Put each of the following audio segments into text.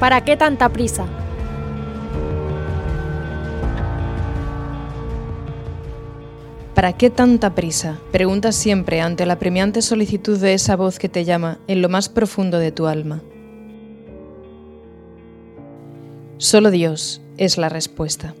¿Para qué tanta prisa? ¿Para qué tanta prisa? Preguntas siempre ante la premiante solicitud de esa voz que te llama en lo más profundo de tu alma. Solo Dios es la respuesta.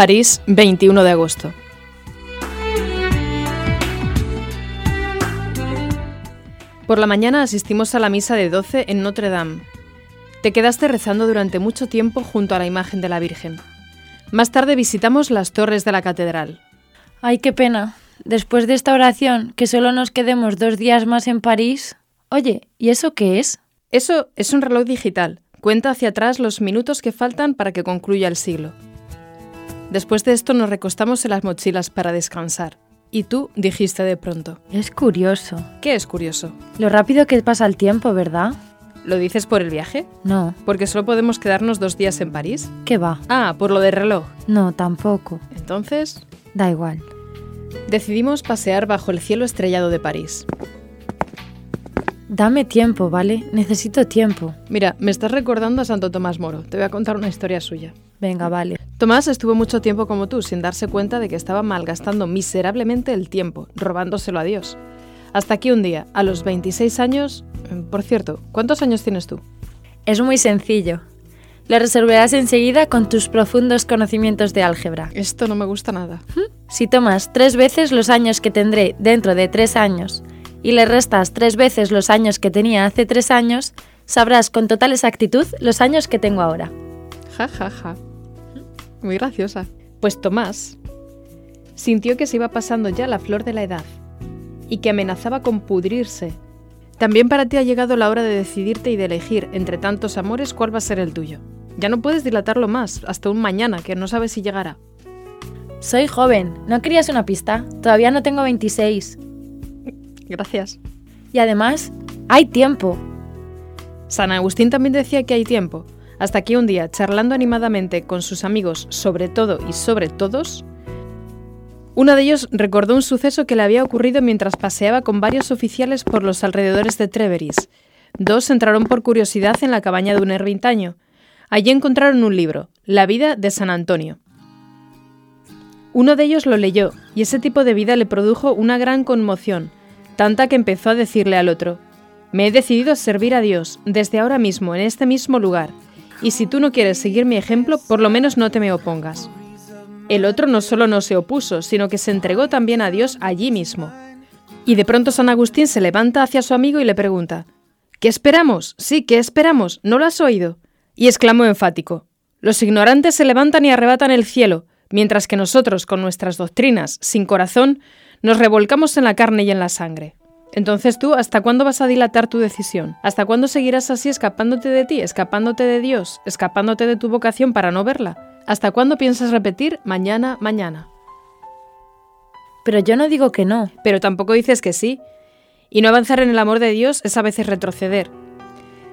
París, 21 de agosto. Por la mañana asistimos a la misa de 12 en Notre Dame. Te quedaste rezando durante mucho tiempo junto a la imagen de la Virgen. Más tarde visitamos las torres de la catedral. Ay, qué pena. Después de esta oración, que solo nos quedemos dos días más en París. Oye, ¿y eso qué es? Eso es un reloj digital. Cuenta hacia atrás los minutos que faltan para que concluya el siglo. Después de esto nos recostamos en las mochilas para descansar. Y tú dijiste de pronto. Es curioso. ¿Qué es curioso? Lo rápido que pasa el tiempo, ¿verdad? ¿Lo dices por el viaje? No. ¿Porque solo podemos quedarnos dos días en París? ¿Qué va? Ah, por lo del reloj. No, tampoco. Entonces... Da igual. Decidimos pasear bajo el cielo estrellado de París. Dame tiempo, ¿vale? Necesito tiempo. Mira, me estás recordando a Santo Tomás Moro. Te voy a contar una historia suya. Venga, vale. Tomás estuvo mucho tiempo como tú, sin darse cuenta de que estaba malgastando miserablemente el tiempo, robándoselo a Dios. Hasta que un día, a los 26 años... Por cierto, ¿cuántos años tienes tú? Es muy sencillo. Lo resolverás enseguida con tus profundos conocimientos de álgebra. Esto no me gusta nada. Si tomas tres veces los años que tendré dentro de tres años y le restas tres veces los años que tenía hace tres años, sabrás con total exactitud los años que tengo ahora. Ja, ja, ja. Muy graciosa. Pues Tomás sintió que se iba pasando ya la flor de la edad y que amenazaba con pudrirse. También para ti ha llegado la hora de decidirte y de elegir entre tantos amores cuál va a ser el tuyo. Ya no puedes dilatarlo más, hasta un mañana, que no sabes si llegará. Soy joven, ¿no querías una pista? Todavía no tengo 26. Gracias. Y además, hay tiempo. San Agustín también decía que hay tiempo, hasta que un día, charlando animadamente con sus amigos sobre todo y sobre todos, uno de ellos recordó un suceso que le había ocurrido mientras paseaba con varios oficiales por los alrededores de Treveris. Dos entraron por curiosidad en la cabaña de un ermitaño. Allí encontraron un libro, La vida de San Antonio. Uno de ellos lo leyó, y ese tipo de vida le produjo una gran conmoción, tanta que empezó a decirle al otro, Me he decidido a servir a Dios, desde ahora mismo, en este mismo lugar, y si tú no quieres seguir mi ejemplo, por lo menos no te me opongas. El otro no solo no se opuso, sino que se entregó también a Dios allí mismo. Y de pronto San Agustín se levanta hacia su amigo y le pregunta, ¿Qué esperamos? Sí, ¿qué esperamos? ¿No lo has oído? Y exclamó enfático, Los ignorantes se levantan y arrebatan el cielo, mientras que nosotros, con nuestras doctrinas, sin corazón, nos revolcamos en la carne y en la sangre. Entonces tú, ¿hasta cuándo vas a dilatar tu decisión? ¿Hasta cuándo seguirás así escapándote de ti, escapándote de Dios, escapándote de tu vocación para no verla? ¿Hasta cuándo piensas repetir mañana, mañana? Pero yo no digo que no. Pero tampoco dices que sí. Y no avanzar en el amor de Dios es a veces retroceder.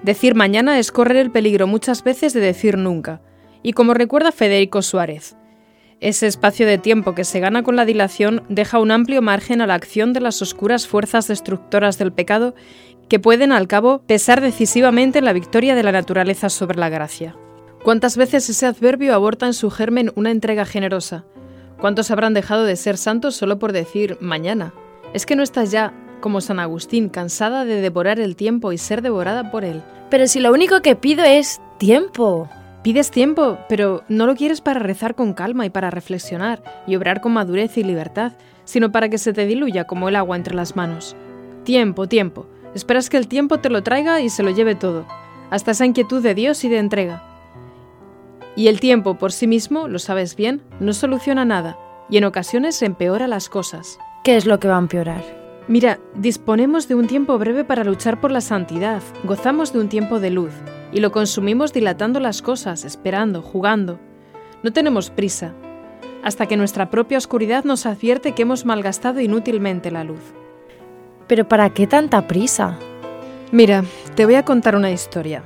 Decir mañana es correr el peligro muchas veces de decir nunca. Y como recuerda Federico Suárez, ese espacio de tiempo que se gana con la dilación deja un amplio margen a la acción de las oscuras fuerzas destructoras del pecado que pueden al cabo pesar decisivamente en la victoria de la naturaleza sobre la gracia. ¿Cuántas veces ese adverbio aborta en su germen una entrega generosa? ¿Cuántos habrán dejado de ser santos solo por decir mañana? Es que no estás ya, como San Agustín, cansada de devorar el tiempo y ser devorada por él. Pero si lo único que pido es tiempo. Pides tiempo, pero no lo quieres para rezar con calma y para reflexionar y obrar con madurez y libertad, sino para que se te diluya como el agua entre las manos. Tiempo, tiempo. Esperas que el tiempo te lo traiga y se lo lleve todo, hasta esa inquietud de Dios y de entrega. Y el tiempo por sí mismo, lo sabes bien, no soluciona nada, y en ocasiones empeora las cosas. ¿Qué es lo que va a empeorar? Mira, disponemos de un tiempo breve para luchar por la santidad, gozamos de un tiempo de luz, y lo consumimos dilatando las cosas, esperando, jugando. No tenemos prisa. hasta que nuestra propia oscuridad nos advierte que hemos malgastado inútilmente la luz. ¿Pero para qué tanta prisa? Mira, te voy a contar una historia.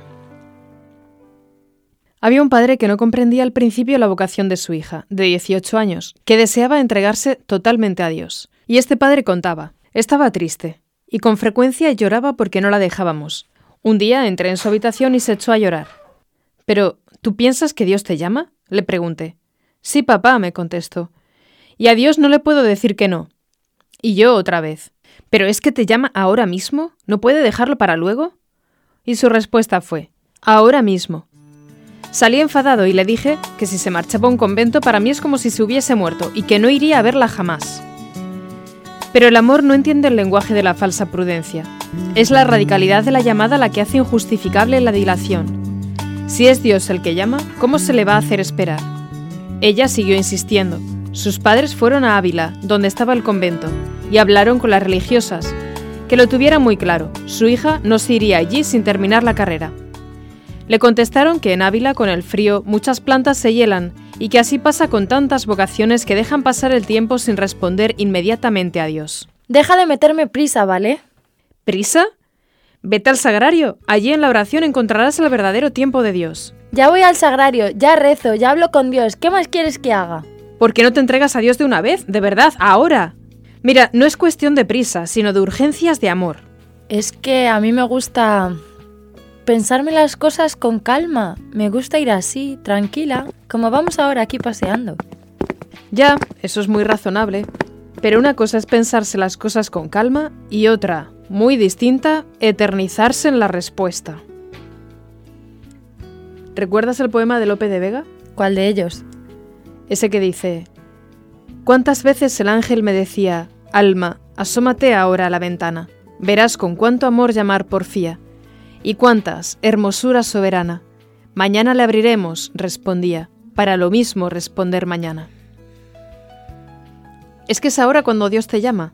Había un padre que no comprendía al principio la vocación de su hija, de 18 años, que deseaba entregarse totalmente a Dios. Y este padre contaba, estaba triste, y con frecuencia lloraba porque no la dejábamos. Un día entré en su habitación y se echó a llorar. Pero, ¿tú piensas que Dios te llama? le pregunté. Sí, papá, me contestó. Y a Dios no le puedo decir que no. Y yo otra vez. ¿Pero es que te llama ahora mismo? ¿No puede dejarlo para luego? Y su respuesta fue, ahora mismo. Salí enfadado y le dije que si se marchaba a un convento para mí es como si se hubiese muerto y que no iría a verla jamás. Pero el amor no entiende el lenguaje de la falsa prudencia. Es la radicalidad de la llamada la que hace injustificable la dilación. Si es Dios el que llama, ¿cómo se le va a hacer esperar? Ella siguió insistiendo. Sus padres fueron a Ávila, donde estaba el convento, y hablaron con las religiosas. Que lo tuviera muy claro, su hija no se iría allí sin terminar la carrera. Le contestaron que en Ávila con el frío muchas plantas se hielan y que así pasa con tantas vocaciones que dejan pasar el tiempo sin responder inmediatamente a Dios. Deja de meterme prisa, ¿vale? ¿Prisa? Vete al sagrario, allí en la oración encontrarás el verdadero tiempo de Dios. Ya voy al sagrario, ya rezo, ya hablo con Dios, ¿qué más quieres que haga? ¿Por qué no te entregas a Dios de una vez? De verdad, ahora. Mira, no es cuestión de prisa, sino de urgencias de amor. Es que a mí me gusta pensarme las cosas con calma. Me gusta ir así, tranquila, como vamos ahora aquí paseando. Ya, eso es muy razonable. Pero una cosa es pensarse las cosas con calma y otra, muy distinta, eternizarse en la respuesta. ¿Recuerdas el poema de Lope de Vega? ¿Cuál de ellos? Ese que dice, ¿cuántas veces el ángel me decía, Alma, asómate ahora a la ventana, verás con cuánto amor llamar porfía, ¿Y cuántas, hermosura soberana? Mañana le abriremos, respondía, para lo mismo responder mañana. ¿Es que es ahora cuando Dios te llama?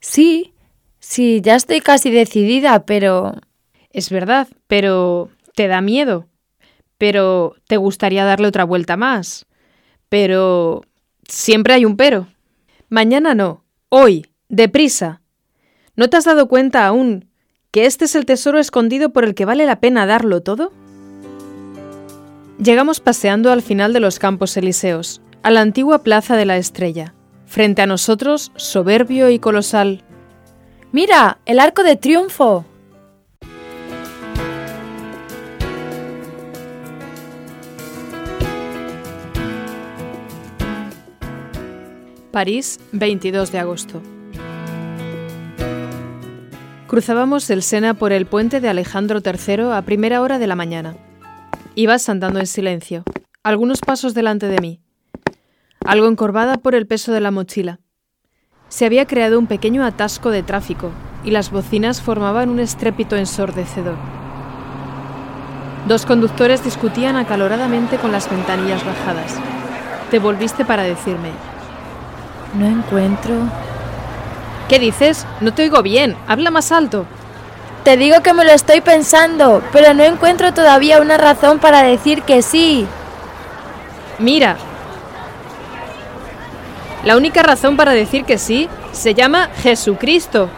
Sí, sí, ya estoy casi decidida, pero... Es verdad, pero te da miedo. Pero te gustaría darle otra vuelta más. Pero... Siempre hay un pero. Mañana no, hoy, deprisa. ¿No te has dado cuenta aún que este es el tesoro escondido por el que vale la pena darlo todo? Llegamos paseando al final de los campos elíseos, a la antigua Plaza de la Estrella. Frente a nosotros, soberbio y colosal. ¡Mira! ¡El arco de triunfo! París, 22 de agosto. Cruzábamos el Sena por el puente de Alejandro III a primera hora de la mañana. Ibas andando en silencio, algunos pasos delante de mí, algo encorvada por el peso de la mochila. Se había creado un pequeño atasco de tráfico y las bocinas formaban un estrépito ensordecedor. Dos conductores discutían acaloradamente con las ventanillas bajadas. Te volviste para decirme, No encuentro ¿Qué dices? No te oigo bien. Habla más alto. Te digo que me lo estoy pensando, pero no encuentro todavía una razón para decir que sí. Mira. La única razón para decir que sí se llama Jesucristo.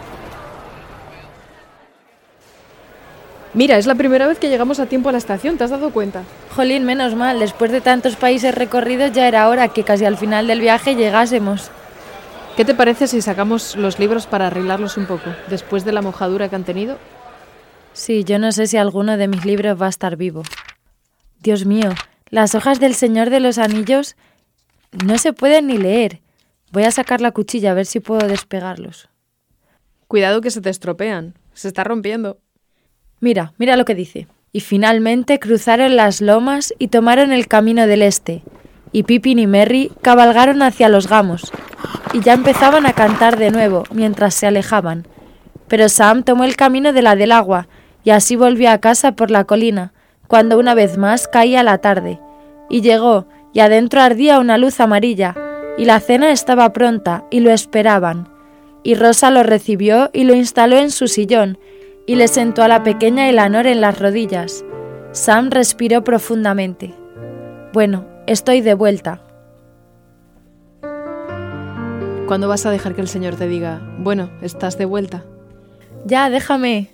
Mira, es la primera vez que llegamos a tiempo a la estación, ¿te has dado cuenta? Jolín, menos mal, después de tantos países recorridos ya era hora que casi al final del viaje llegásemos. ¿Qué te parece si sacamos los libros para arreglarlos un poco, después de la mojadura que han tenido? Sí, yo no sé si alguno de mis libros va a estar vivo. Dios mío, las hojas del Señor de los Anillos no se pueden ni leer. Voy a sacar la cuchilla a ver si puedo despegarlos. Cuidado que se te estropean. Se está rompiendo. Mira, mira lo que dice. Y finalmente cruzaron las lomas y tomaron el camino del este. Y Pippin y Merry cabalgaron hacia los gamos, y ya empezaban a cantar de nuevo mientras se alejaban. Pero Sam tomó el camino de la del agua y así volvió a casa por la colina, cuando una vez más caía la tarde. Y llegó, y adentro ardía una luz amarilla, y la cena estaba pronta, y lo esperaban. Y Rosa lo recibió y lo instaló en su sillón, y le sentó a la pequeña Elanor en las rodillas. Sam respiró profundamente. Bueno, estoy de vuelta. ¿Cuándo vas a dejar que el Señor te diga, bueno, estás de vuelta? Ya, déjame.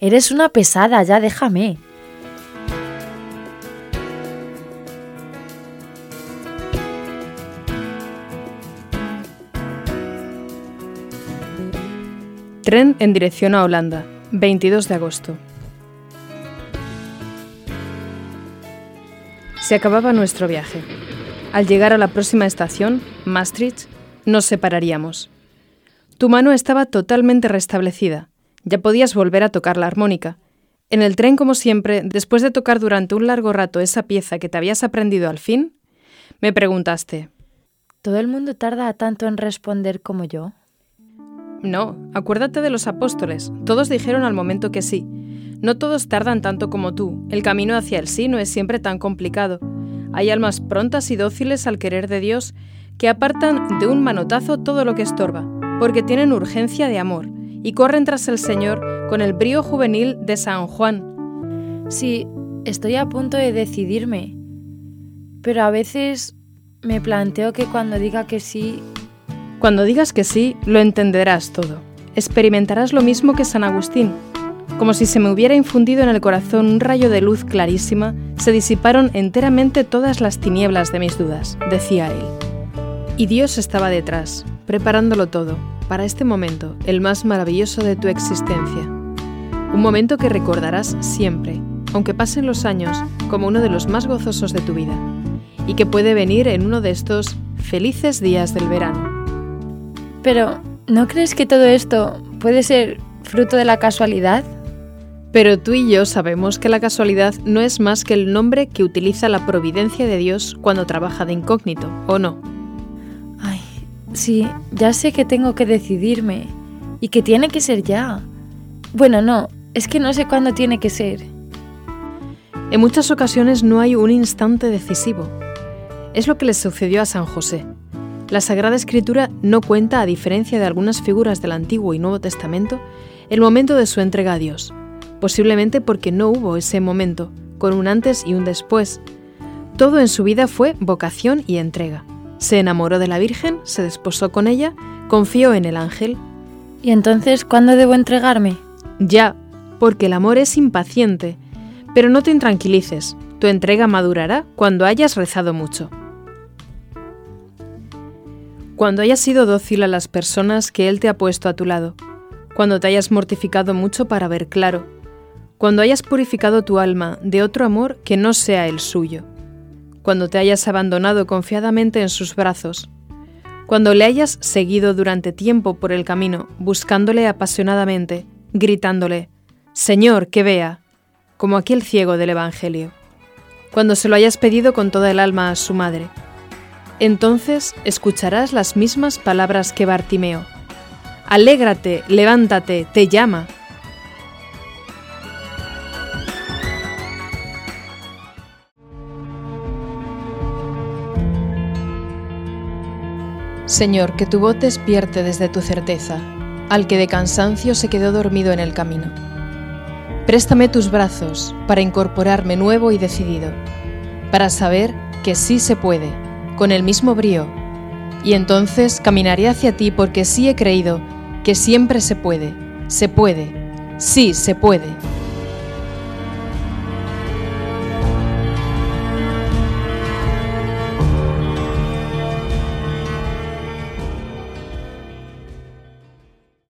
Eres una pesada, ya déjame. Tren en dirección a Holanda, 22 de agosto. Se acababa nuestro viaje. Al llegar a la próxima estación, Maastricht, nos separaríamos. Tu mano estaba totalmente restablecida. Ya podías volver a tocar la armónica. En el tren, como siempre, después de tocar durante un largo rato esa pieza que te habías aprendido al fin, me preguntaste. ¿Todo el mundo tarda tanto en responder como yo? No, acuérdate de los apóstoles. Todos dijeron al momento que sí. No todos tardan tanto como tú. El camino hacia el sí no es siempre tan complicado. Hay almas prontas y dóciles al querer de Dios que apartan de un manotazo todo lo que estorba, porque tienen urgencia de amor y corren tras el Señor con el brío juvenil de San Juan. Sí, estoy a punto de decidirme, pero a veces me planteo que cuando diga que sí cuando digas que sí, lo entenderás todo. Experimentarás lo mismo que San Agustín. Como si se me hubiera infundido en el corazón un rayo de luz clarísima, se disiparon enteramente todas las tinieblas de mis dudas, decía él. Y Dios estaba detrás, preparándolo todo, para este momento, el más maravilloso de tu existencia. Un momento que recordarás siempre, aunque pasen los años, como uno de los más gozosos de tu vida, y que puede venir en uno de estos felices días del verano. Pero, ¿no crees que todo esto puede ser fruto de la casualidad? Pero tú y yo sabemos que la casualidad no es más que el nombre que utiliza la providencia de Dios cuando trabaja de incógnito, ¿o no? Ay, sí, ya sé que tengo que decidirme y que tiene que ser ya. Bueno, no, es que no sé cuándo tiene que ser. En muchas ocasiones no hay un instante decisivo. Es lo que le sucedió a San José. La Sagrada Escritura no cuenta, a diferencia de algunas figuras del Antiguo y Nuevo Testamento, el momento de su entrega a Dios, posiblemente porque no hubo ese momento, con un antes y un después. Todo en su vida fue vocación y entrega. Se enamoró de la Virgen, se desposó con ella, confió en el ángel. ¿Y entonces cuándo debo entregarme? Ya, porque el amor es impaciente. Pero no te intranquilices, tu entrega madurará cuando hayas rezado mucho cuando hayas sido dócil a las personas que Él te ha puesto a tu lado, cuando te hayas mortificado mucho para ver claro, cuando hayas purificado tu alma de otro amor que no sea el suyo, cuando te hayas abandonado confiadamente en sus brazos, cuando le hayas seguido durante tiempo por el camino, buscándole apasionadamente, gritándole, Señor, que vea, como aquel ciego del Evangelio, cuando se lo hayas pedido con toda el alma a su madre, entonces escucharás las mismas palabras que Bartimeo. Alégrate, levántate, te llama. Señor, que tu voz despierte desde tu certeza al que de cansancio se quedó dormido en el camino. Préstame tus brazos para incorporarme nuevo y decidido, para saber que sí se puede con el mismo brío, y entonces caminaré hacia ti porque sí he creído que siempre se puede, se puede, sí se puede.